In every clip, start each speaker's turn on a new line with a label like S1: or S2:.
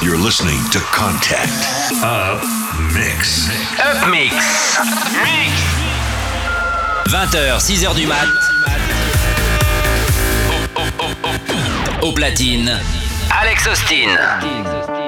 S1: You're listening to Contact Up Mix.
S2: Up Mix. Mix. 20h, 6h du mat. Au platine, Alex Austin.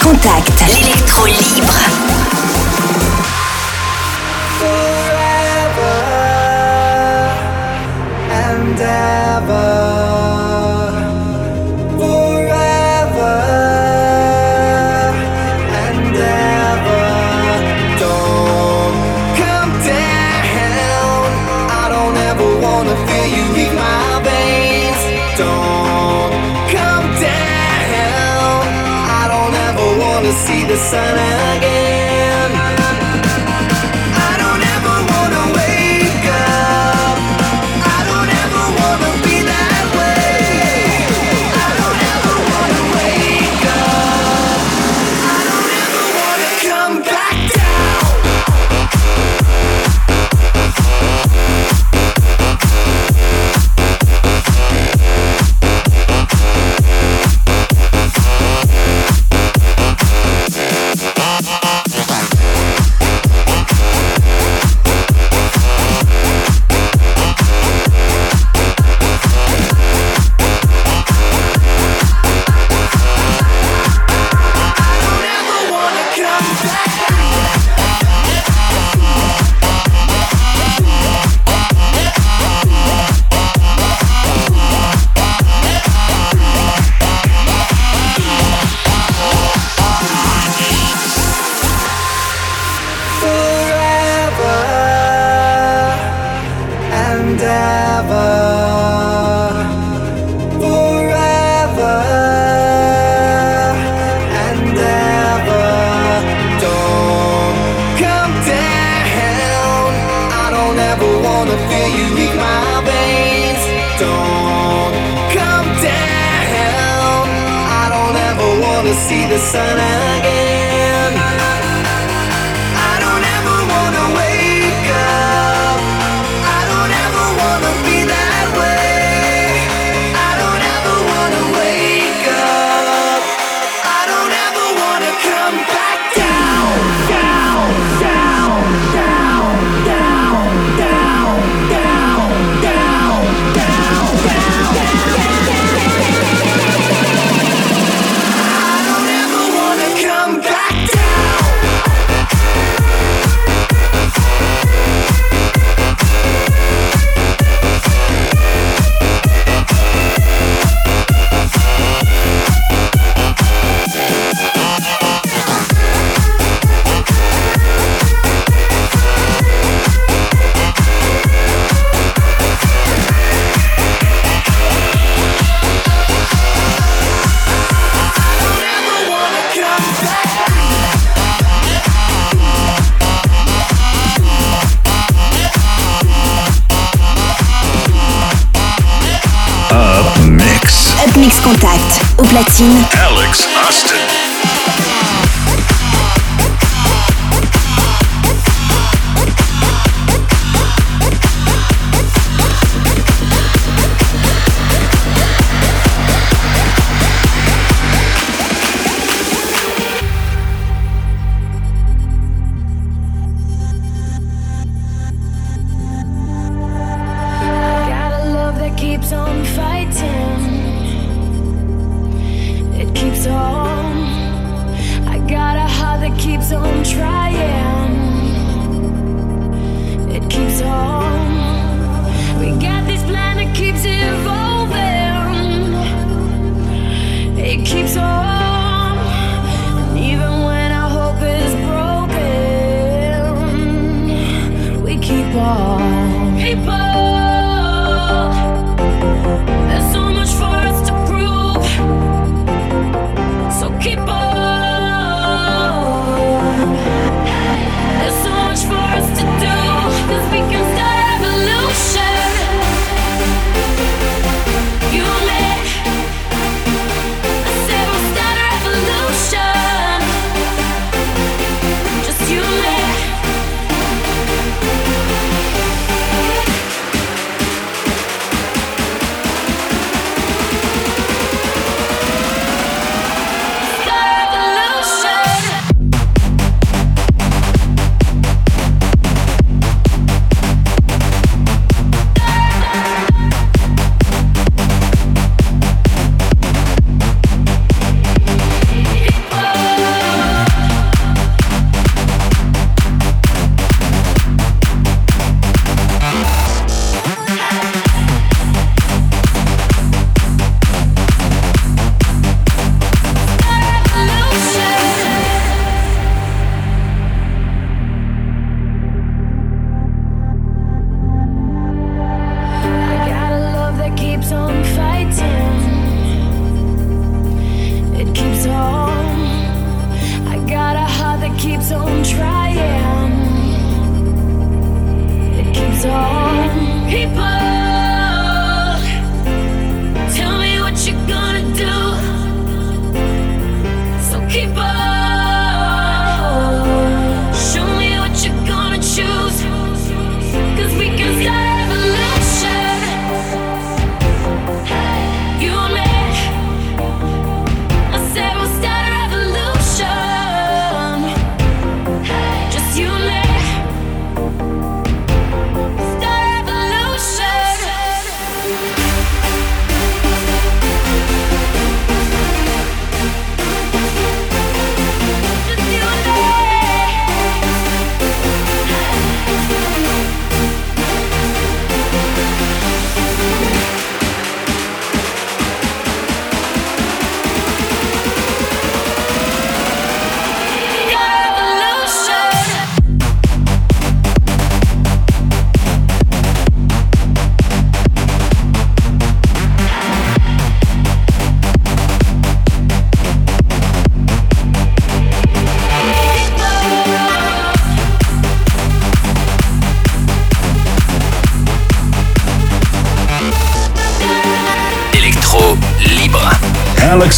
S3: contact.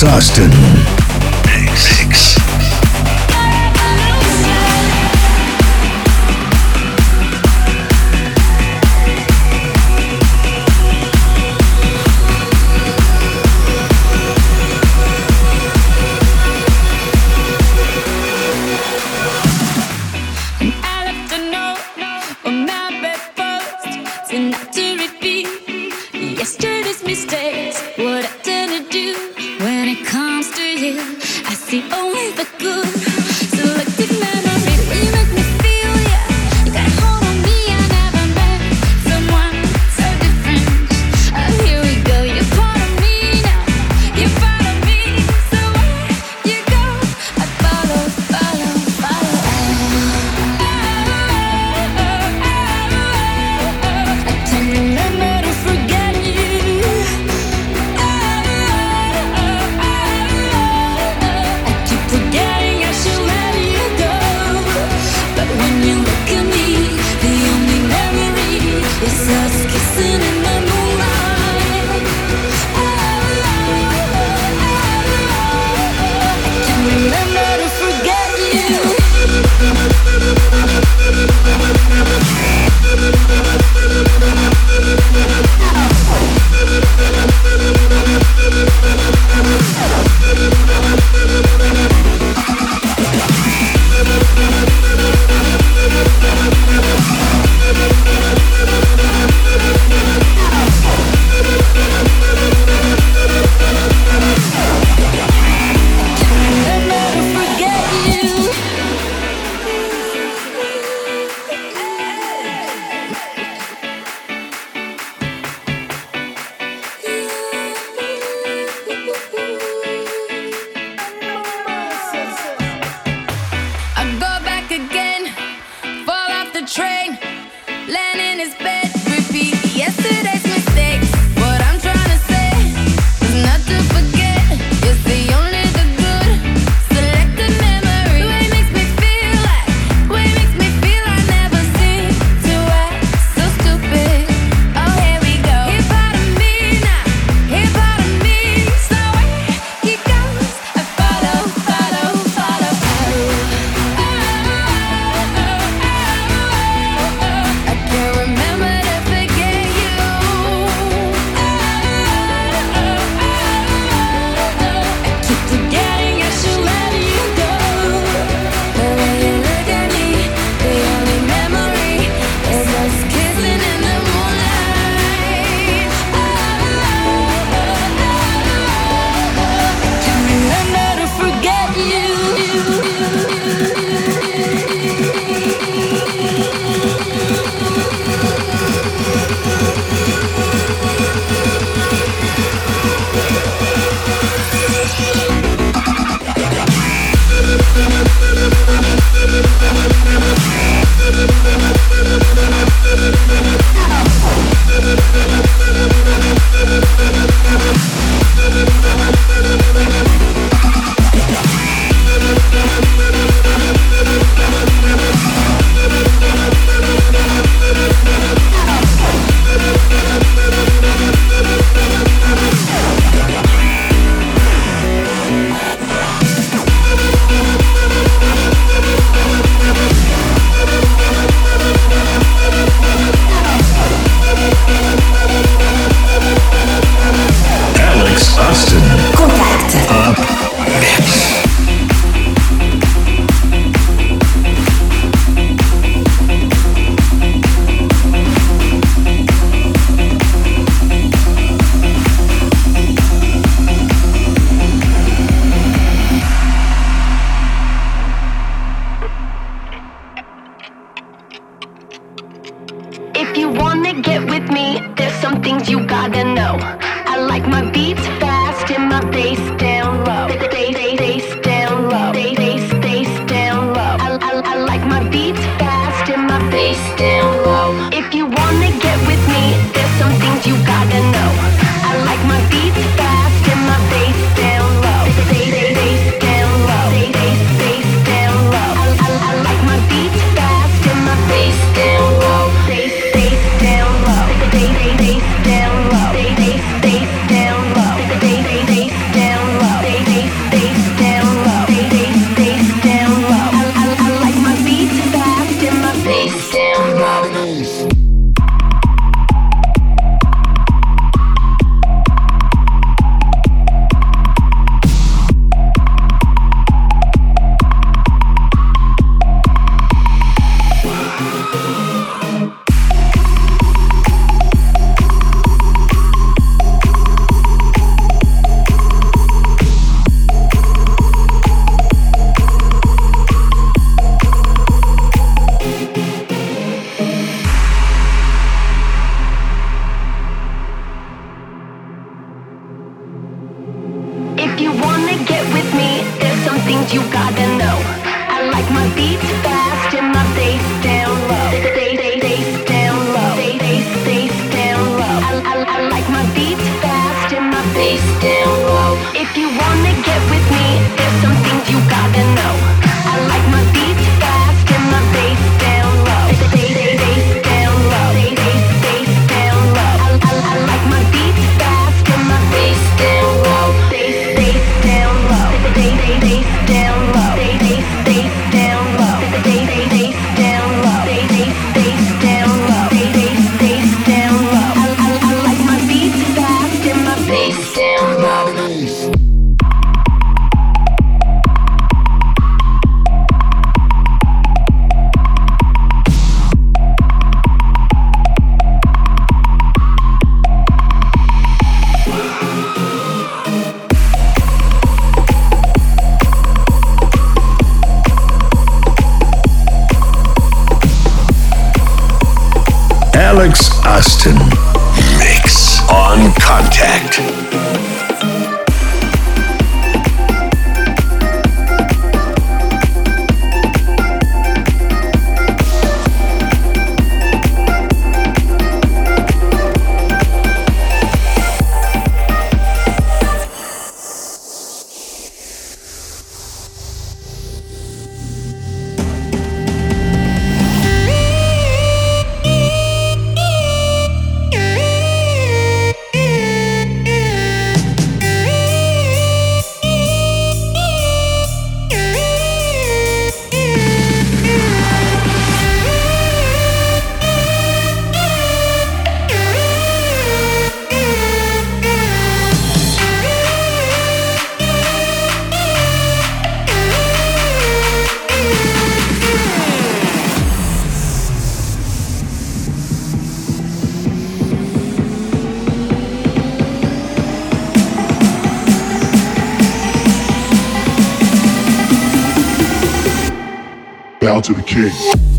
S1: Alex
S4: to the king.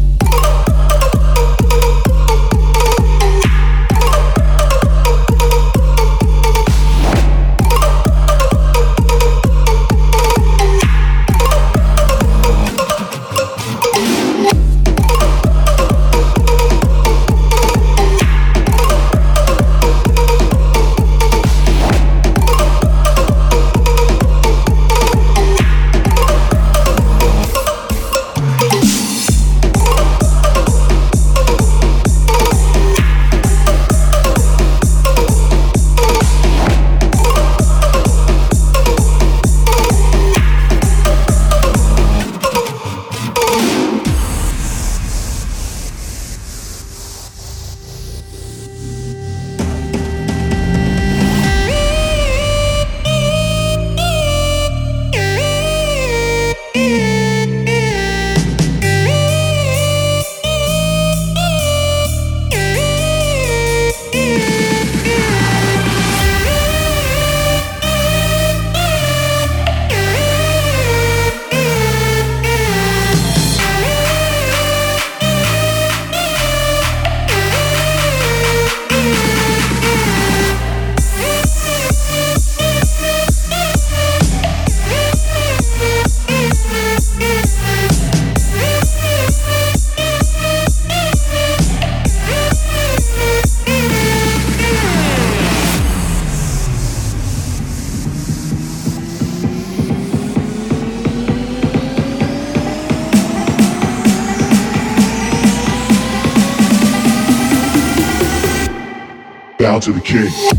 S5: To the king.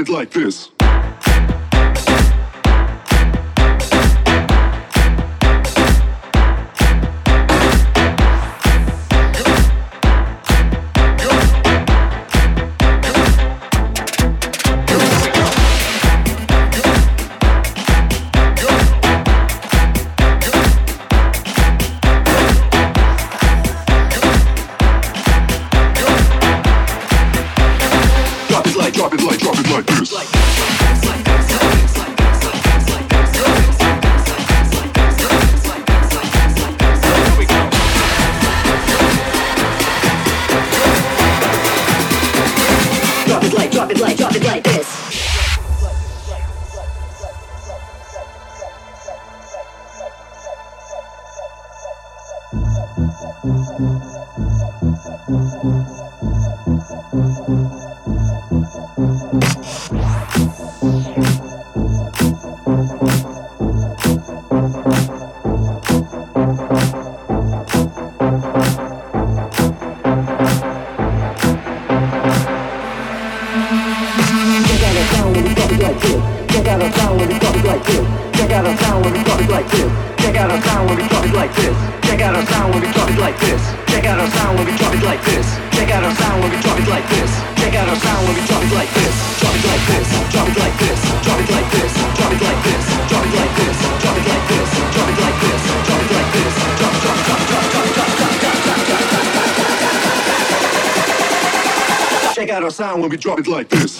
S5: It like this. like this.
S6: Like when we drop it like this.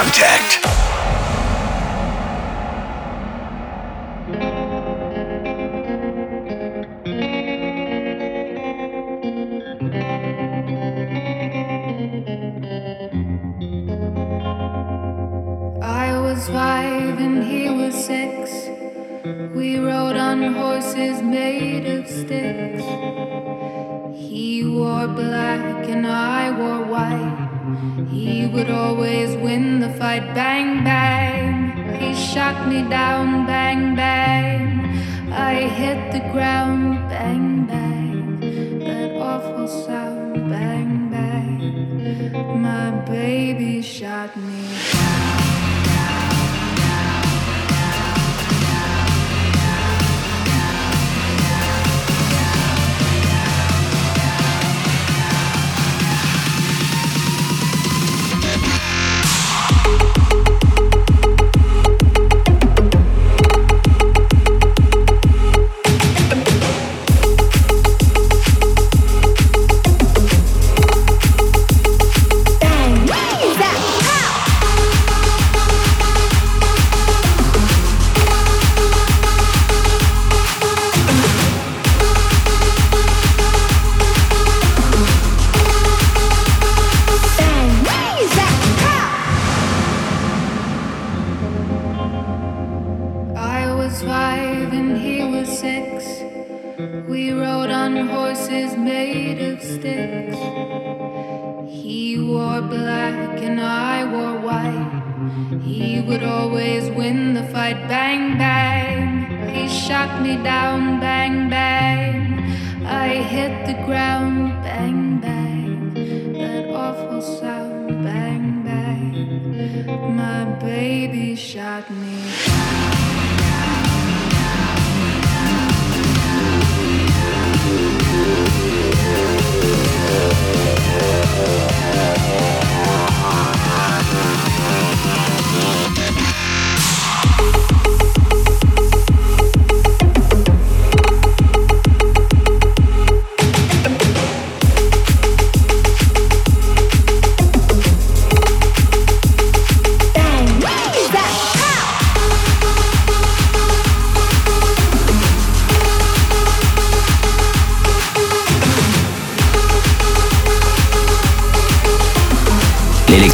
S1: Contact.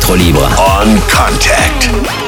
S7: On
S8: contact.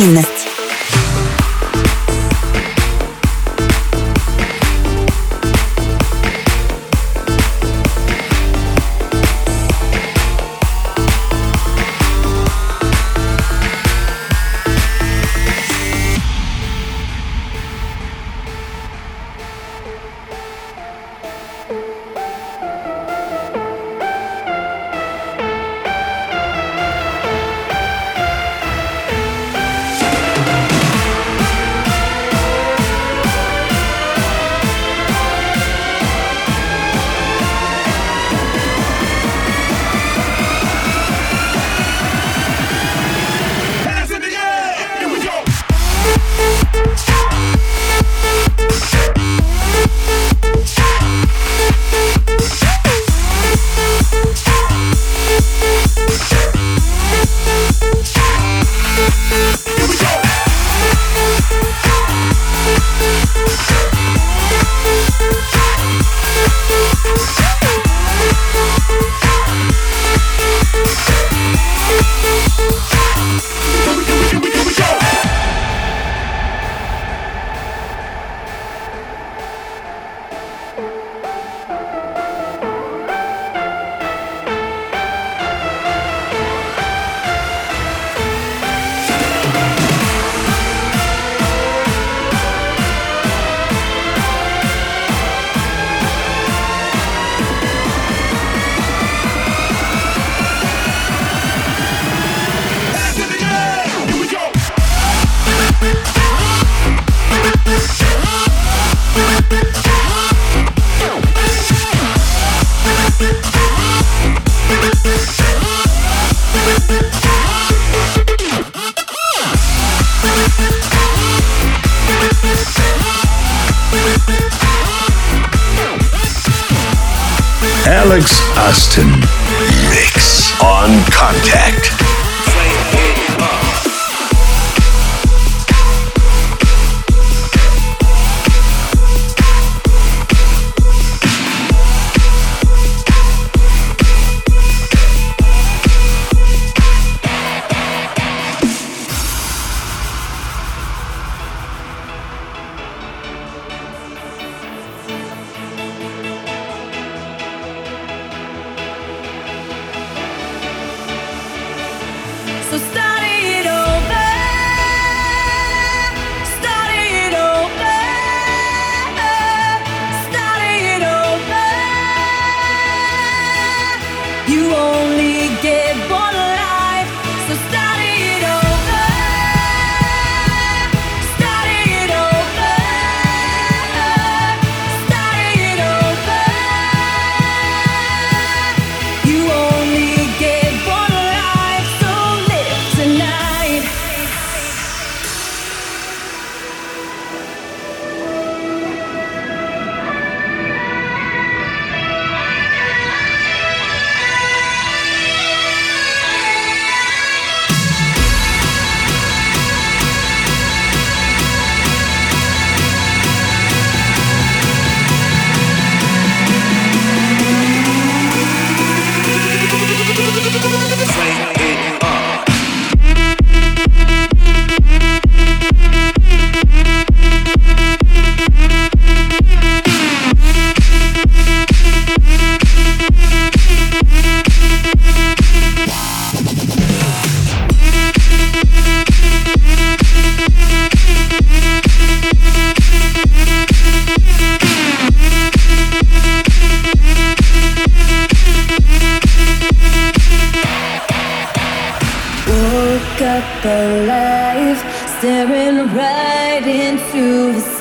S3: Alex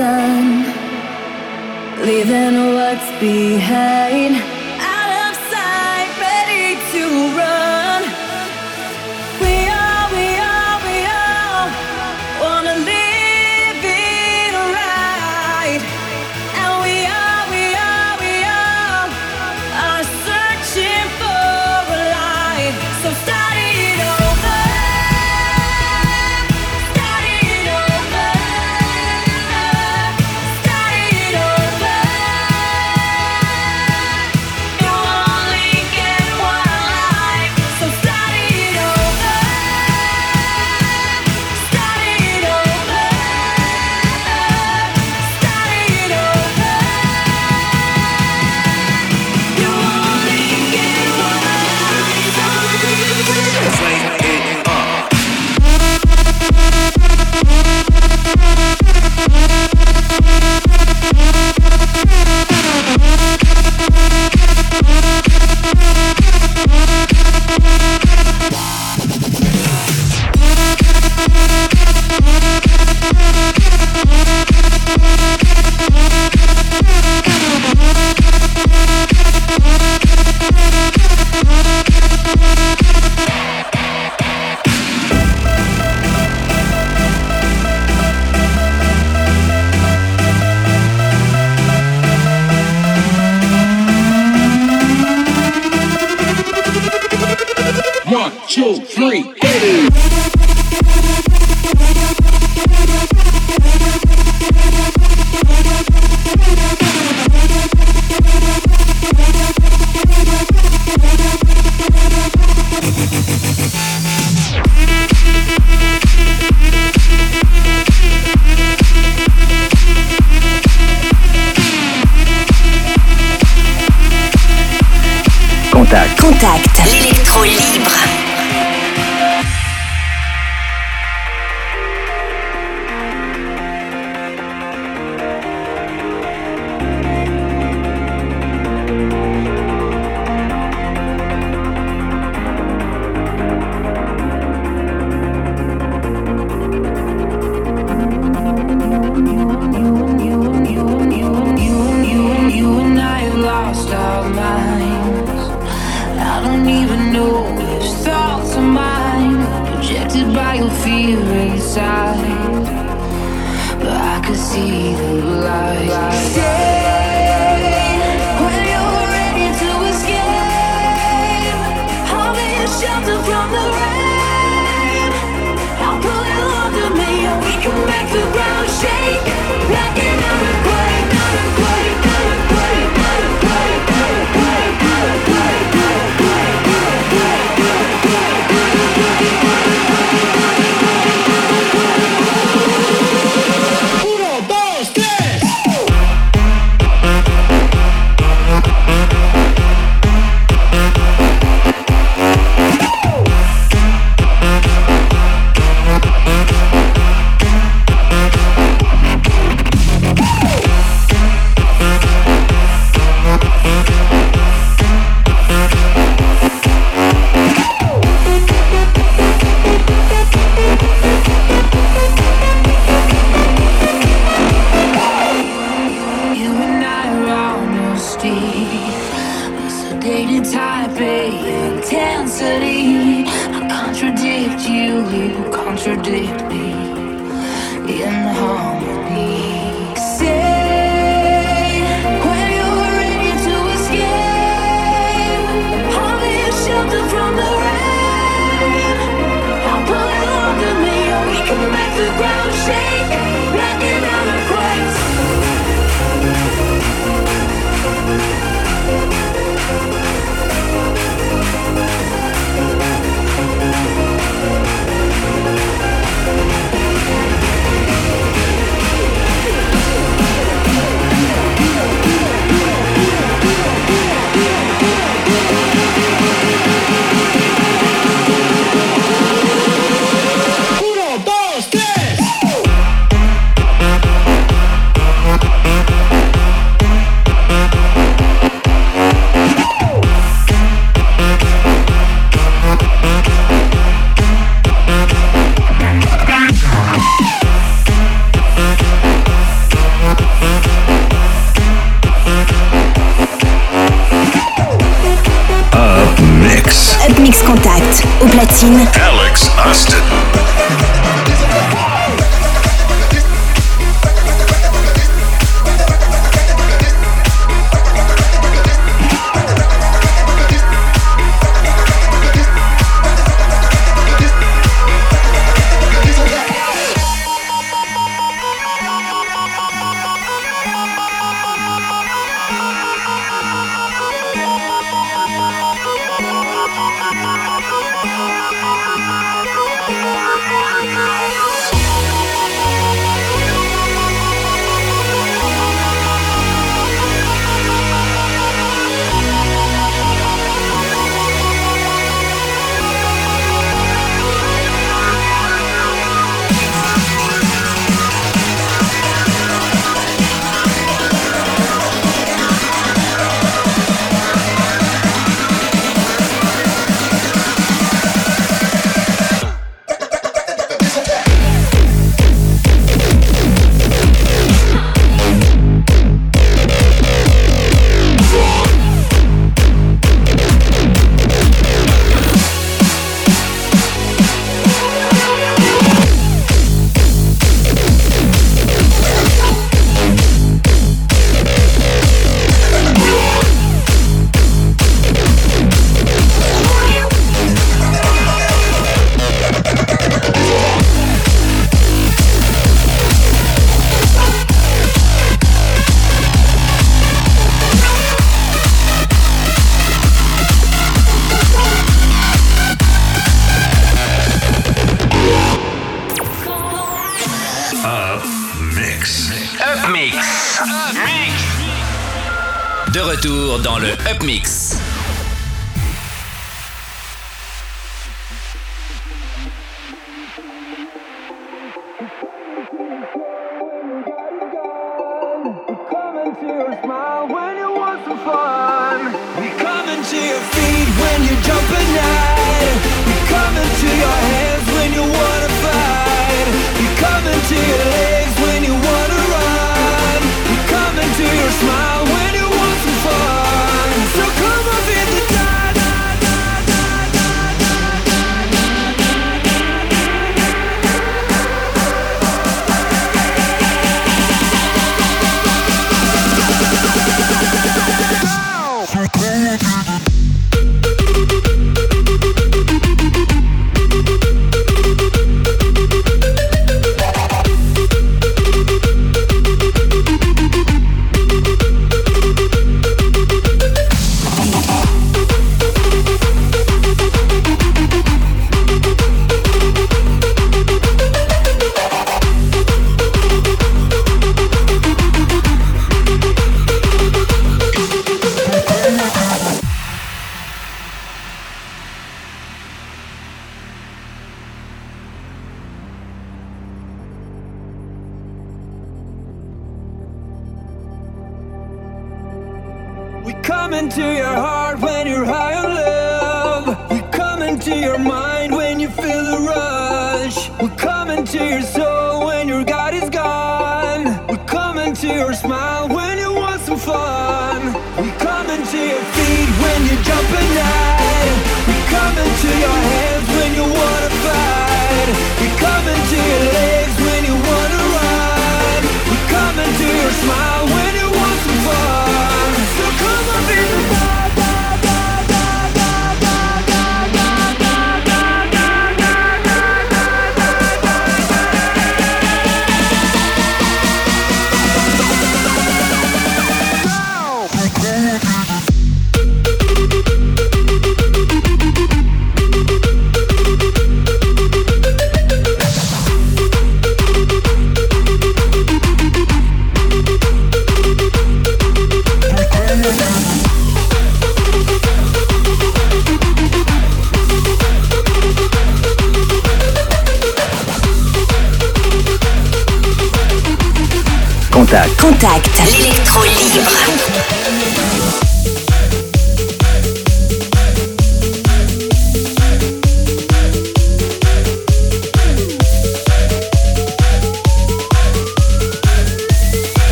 S9: sun, leaving what's behind.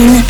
S10: Platine.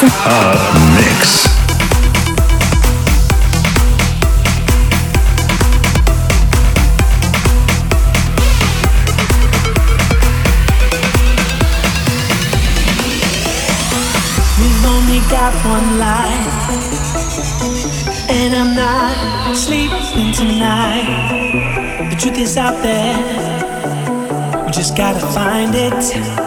S11: Mixed
S8: Up Mix.
S2: We've only got one life, and I'm not sleeping tonight. The truth is out there, we just gotta find it.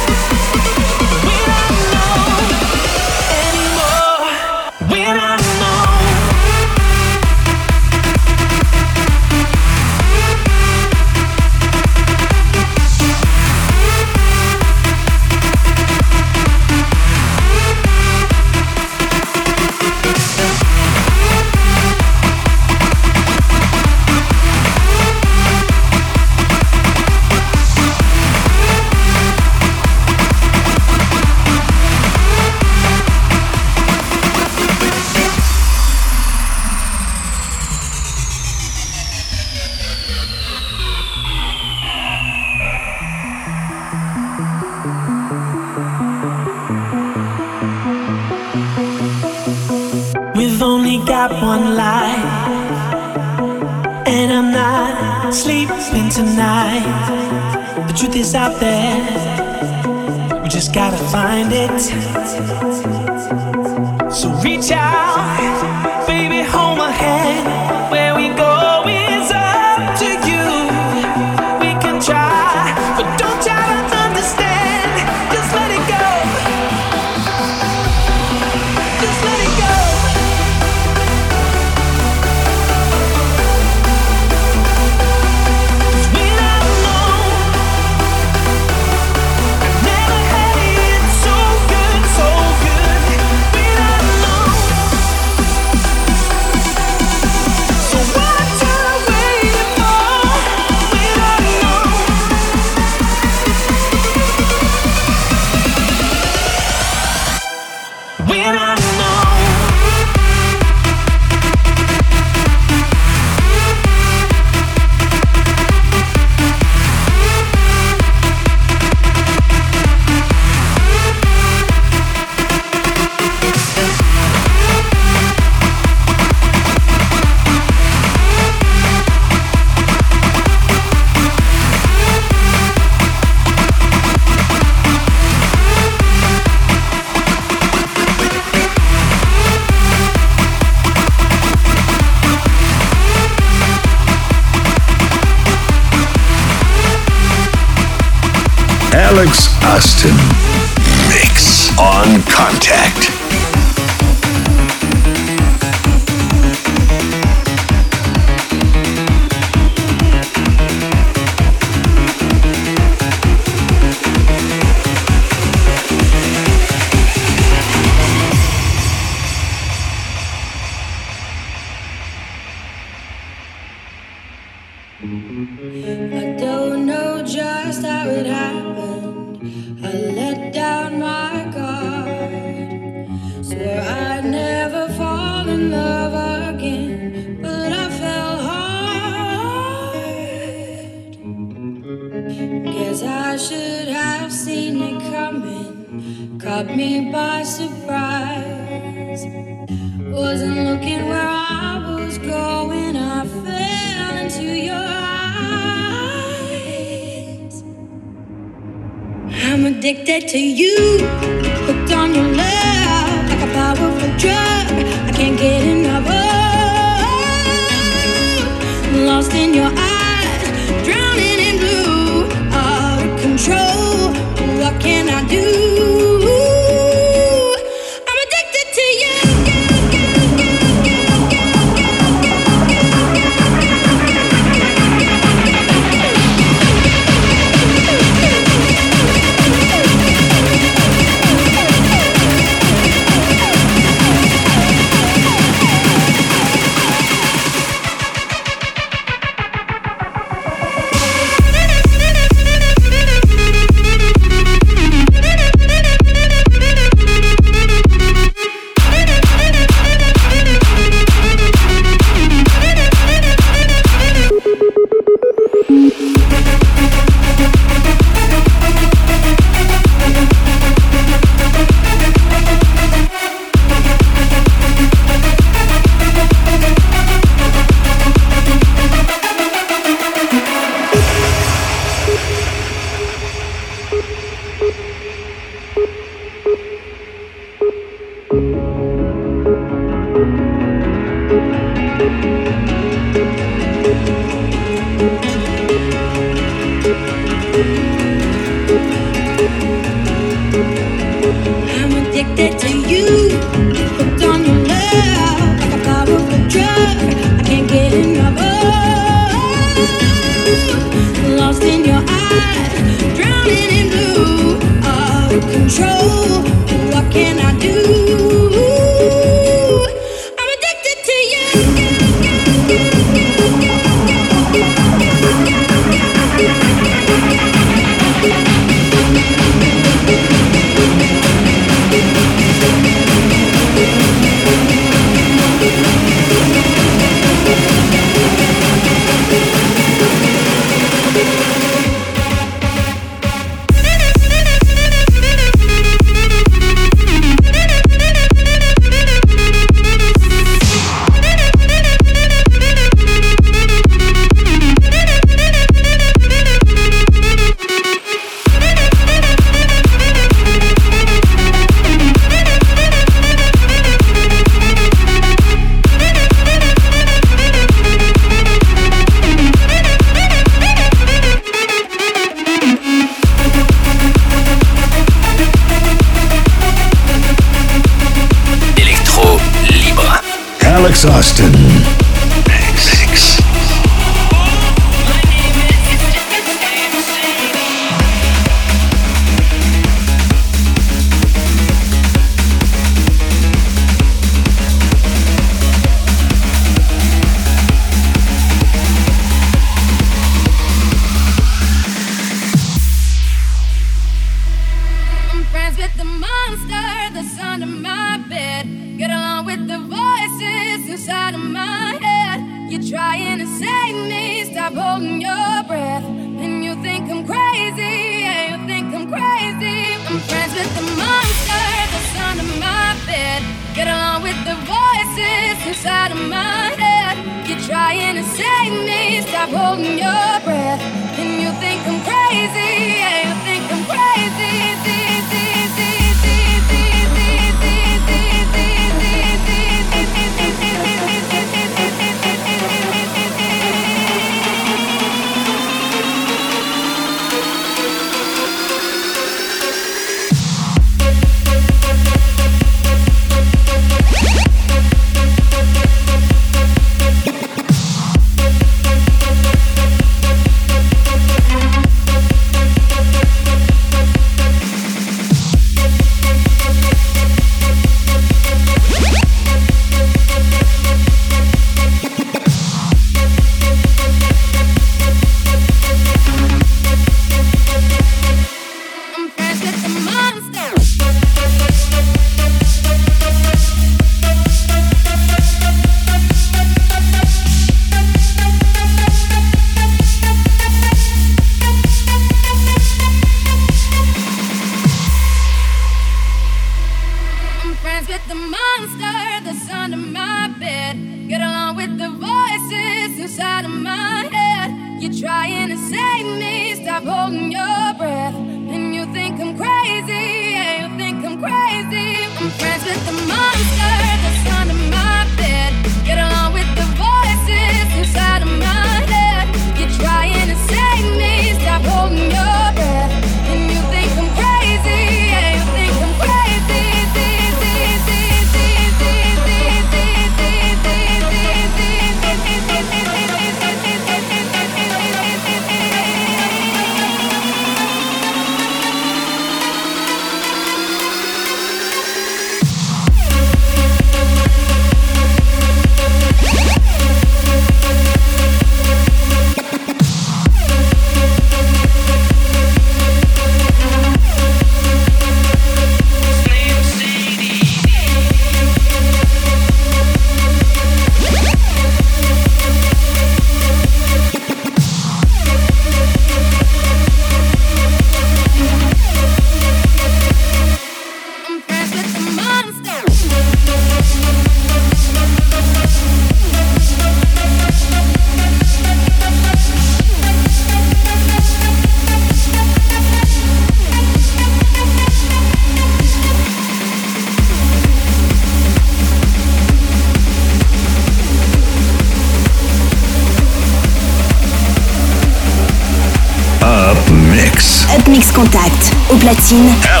S3: Platine.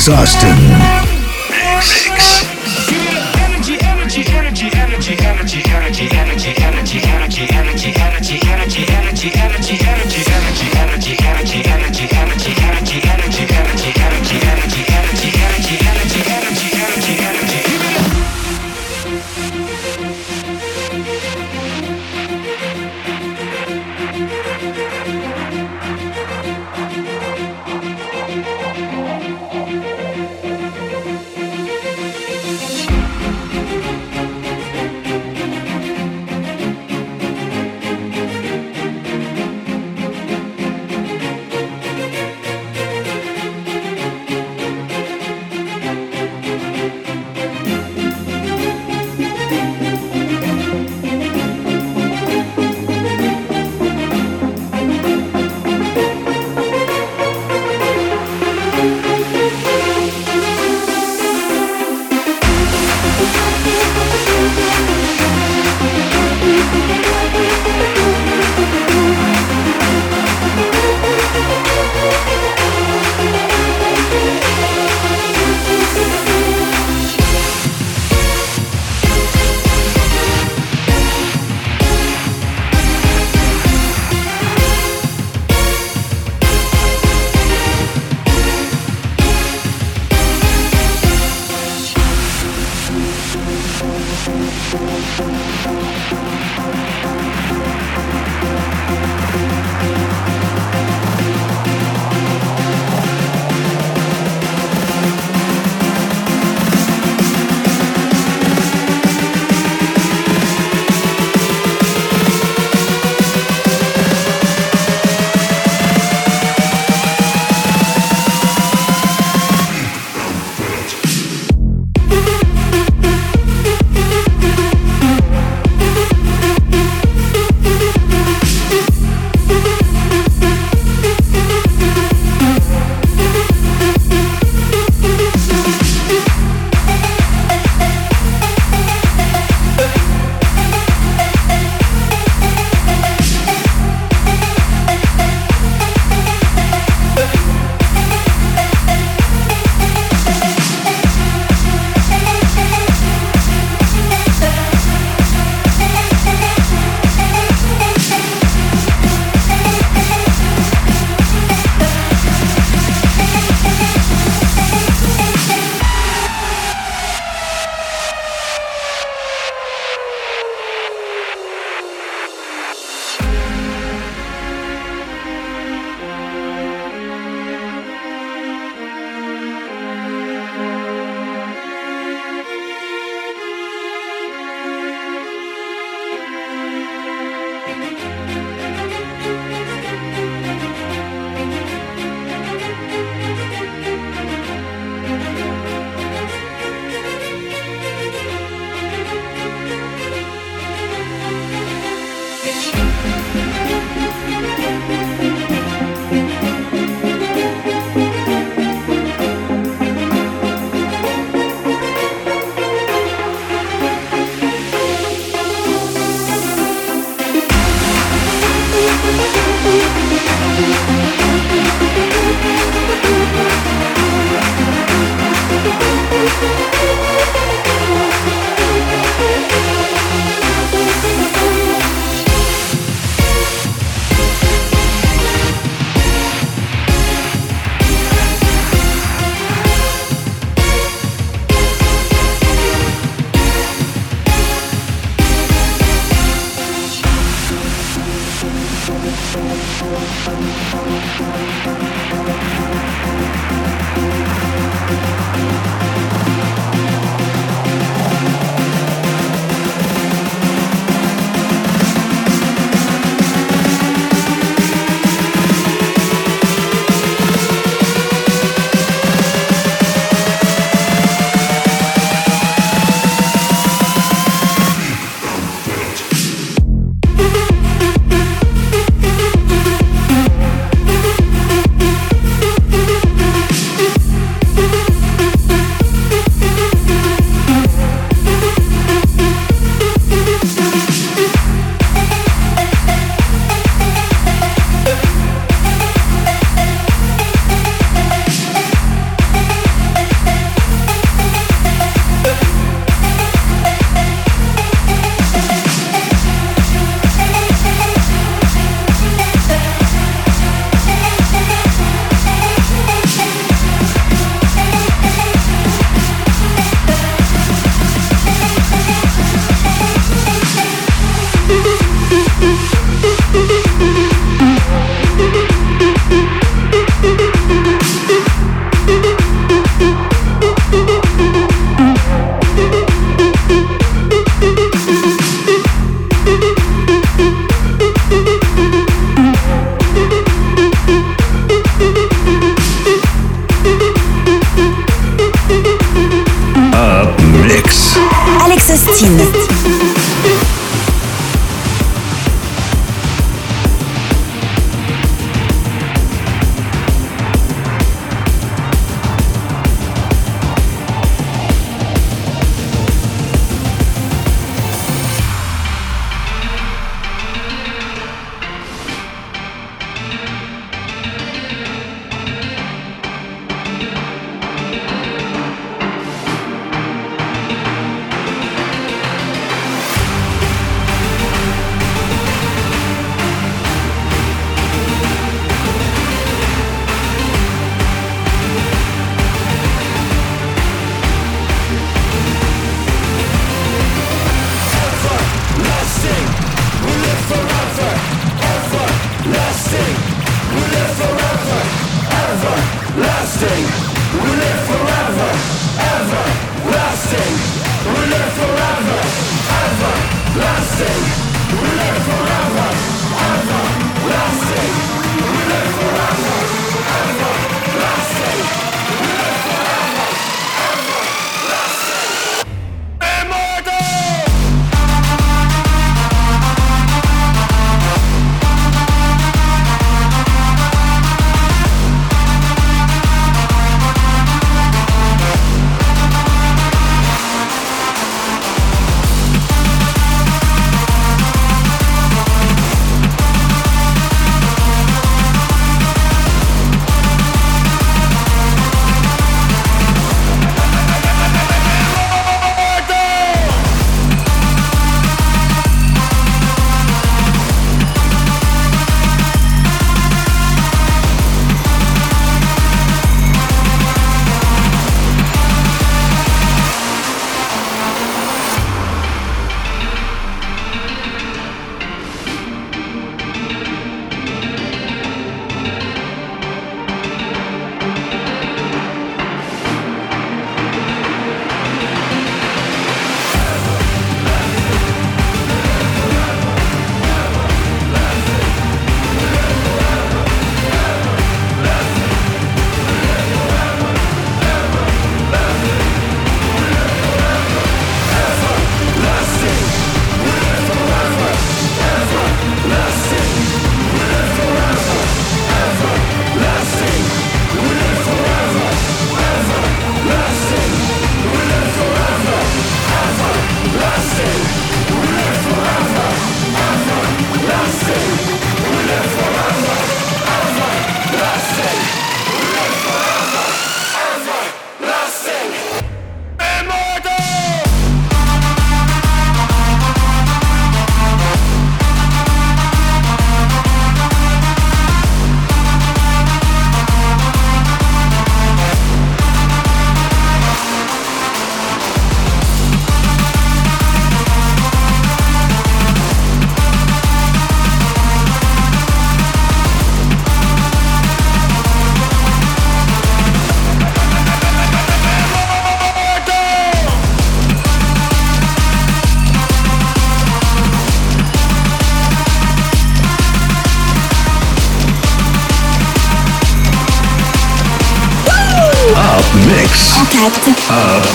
S1: Alex Austin. Up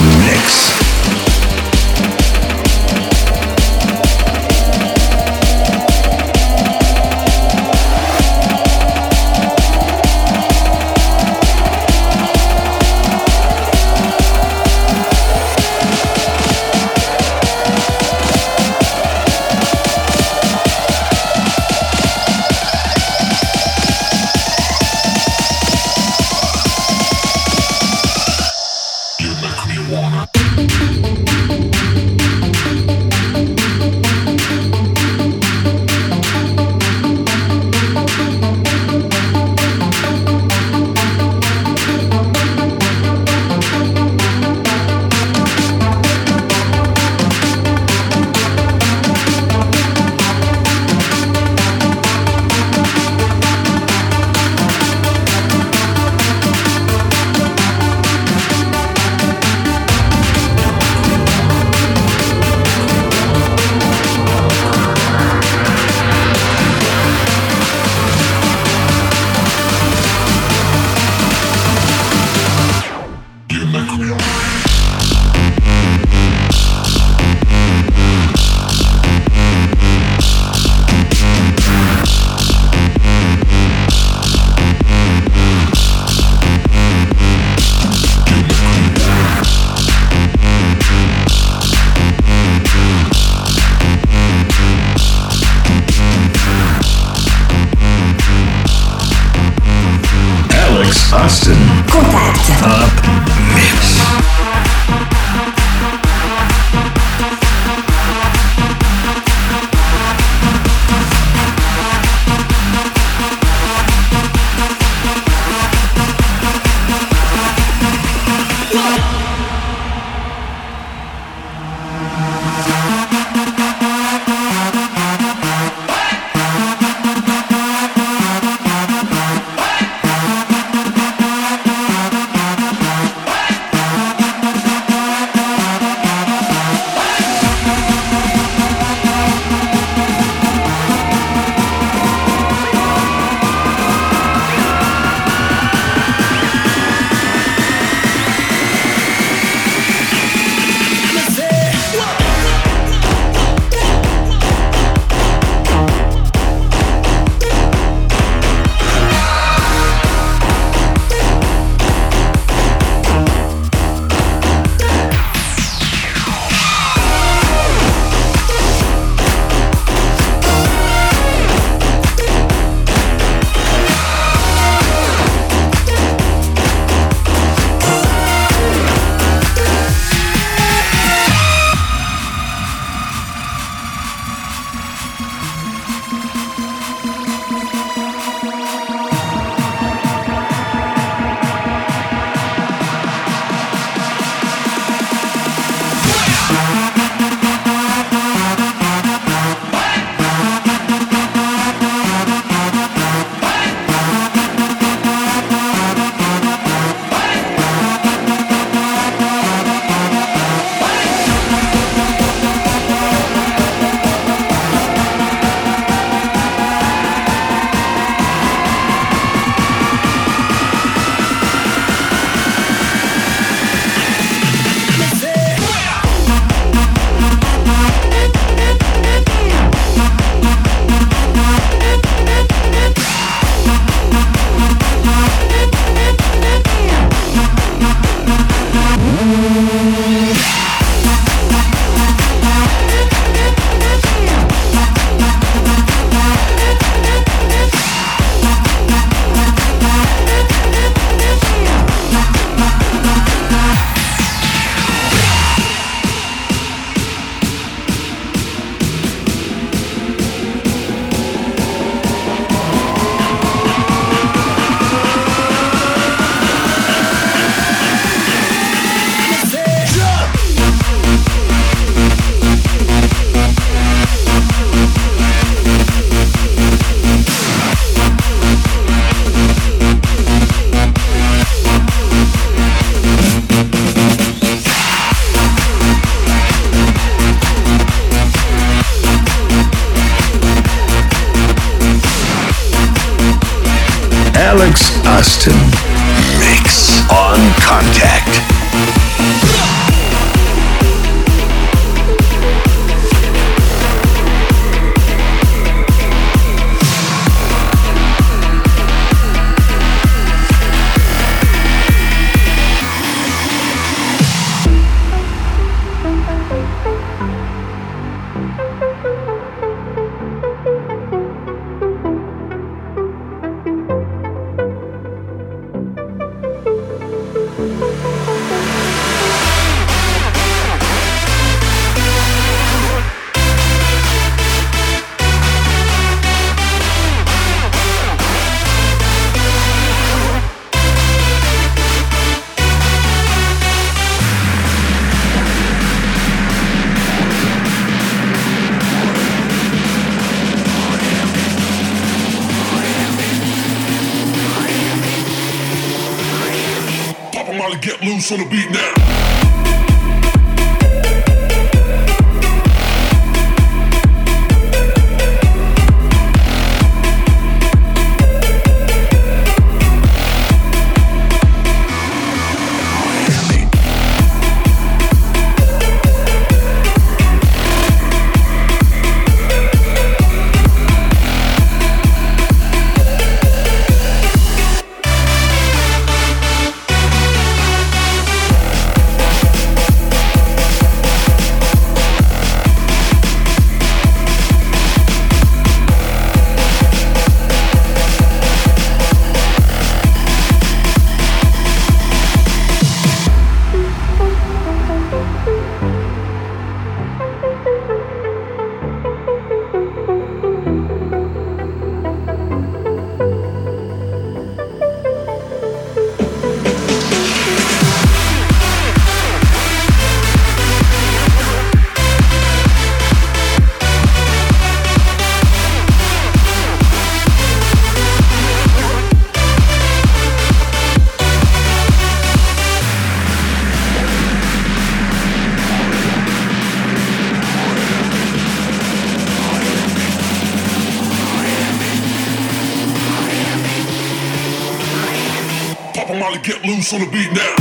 S5: loose on the beat now?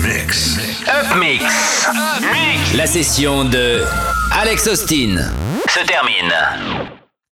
S8: Mix.
S12: La session de Alex Austin.